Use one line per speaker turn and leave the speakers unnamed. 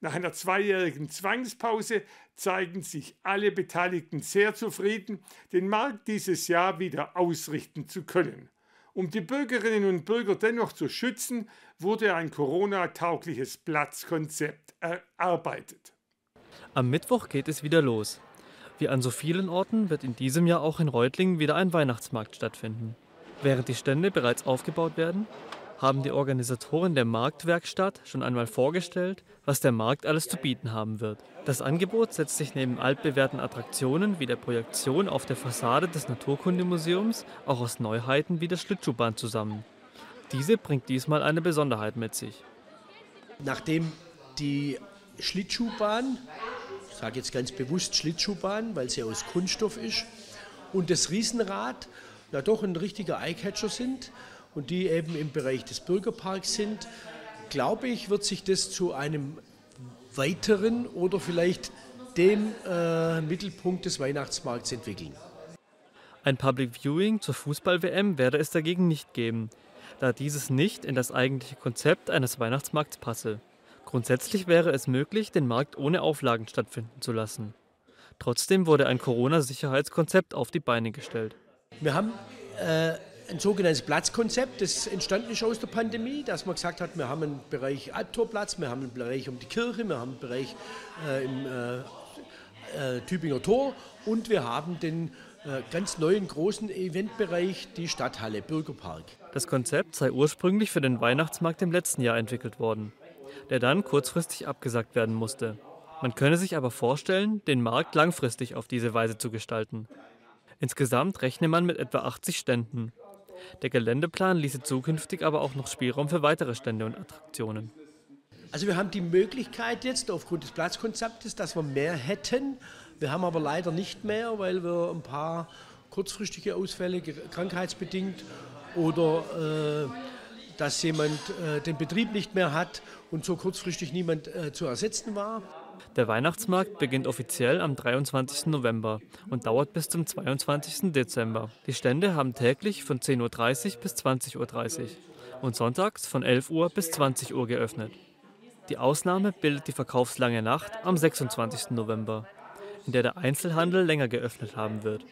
Nach einer zweijährigen Zwangspause zeigen sich alle Beteiligten sehr zufrieden, den Markt dieses Jahr wieder ausrichten zu können. Um die Bürgerinnen und Bürger dennoch zu schützen, wurde ein Corona-taugliches Platzkonzept erarbeitet.
Am Mittwoch geht es wieder los. Wie an so vielen Orten wird in diesem Jahr auch in Reutlingen wieder ein Weihnachtsmarkt stattfinden. Während die Stände bereits aufgebaut werden, haben die Organisatoren der Marktwerkstatt schon einmal vorgestellt, was der Markt alles zu bieten haben wird. Das Angebot setzt sich neben altbewährten Attraktionen wie der Projektion auf der Fassade des Naturkundemuseums auch aus Neuheiten wie der Schlittschuhbahn zusammen. Diese bringt diesmal eine Besonderheit mit sich.
Nachdem die Schlittschuhbahn, ich sage jetzt ganz bewusst Schlittschuhbahn, weil sie aus Kunststoff ist, und das Riesenrad ja doch ein richtiger Eyecatcher sind, und die eben im Bereich des Bürgerparks sind, glaube ich, wird sich das zu einem weiteren oder vielleicht dem äh, Mittelpunkt des Weihnachtsmarkts entwickeln.
Ein Public Viewing zur Fußball-WM werde es dagegen nicht geben, da dieses nicht in das eigentliche Konzept eines Weihnachtsmarkts passe. Grundsätzlich wäre es möglich, den Markt ohne Auflagen stattfinden zu lassen. Trotzdem wurde ein Corona-Sicherheitskonzept auf die Beine gestellt.
Wir haben äh, ein sogenanntes Platzkonzept, das entstanden ist aus der Pandemie, dass man gesagt hat, wir haben einen Bereich Albtorplatz, wir haben einen Bereich um die Kirche, wir haben einen Bereich äh, im äh, äh, Tübinger Tor und wir haben den äh, ganz neuen großen Eventbereich, die Stadthalle, Bürgerpark.
Das Konzept sei ursprünglich für den Weihnachtsmarkt im letzten Jahr entwickelt worden, der dann kurzfristig abgesagt werden musste. Man könne sich aber vorstellen, den Markt langfristig auf diese Weise zu gestalten. Insgesamt rechne man mit etwa 80 Ständen. Der Geländeplan ließe zukünftig aber auch noch Spielraum für weitere Stände und Attraktionen.
Also wir haben die Möglichkeit jetzt aufgrund des Platzkonzeptes, dass wir mehr hätten. Wir haben aber leider nicht mehr, weil wir ein paar kurzfristige Ausfälle, krankheitsbedingt oder äh, dass jemand äh, den Betrieb nicht mehr hat und so kurzfristig niemand äh, zu ersetzen war.
Der Weihnachtsmarkt beginnt offiziell am 23. November und dauert bis zum 22. Dezember. Die Stände haben täglich von 10.30 Uhr bis 20.30 Uhr und sonntags von 11 Uhr bis 20 Uhr geöffnet. Die Ausnahme bildet die Verkaufslange Nacht am 26. November, in der der Einzelhandel länger geöffnet haben wird.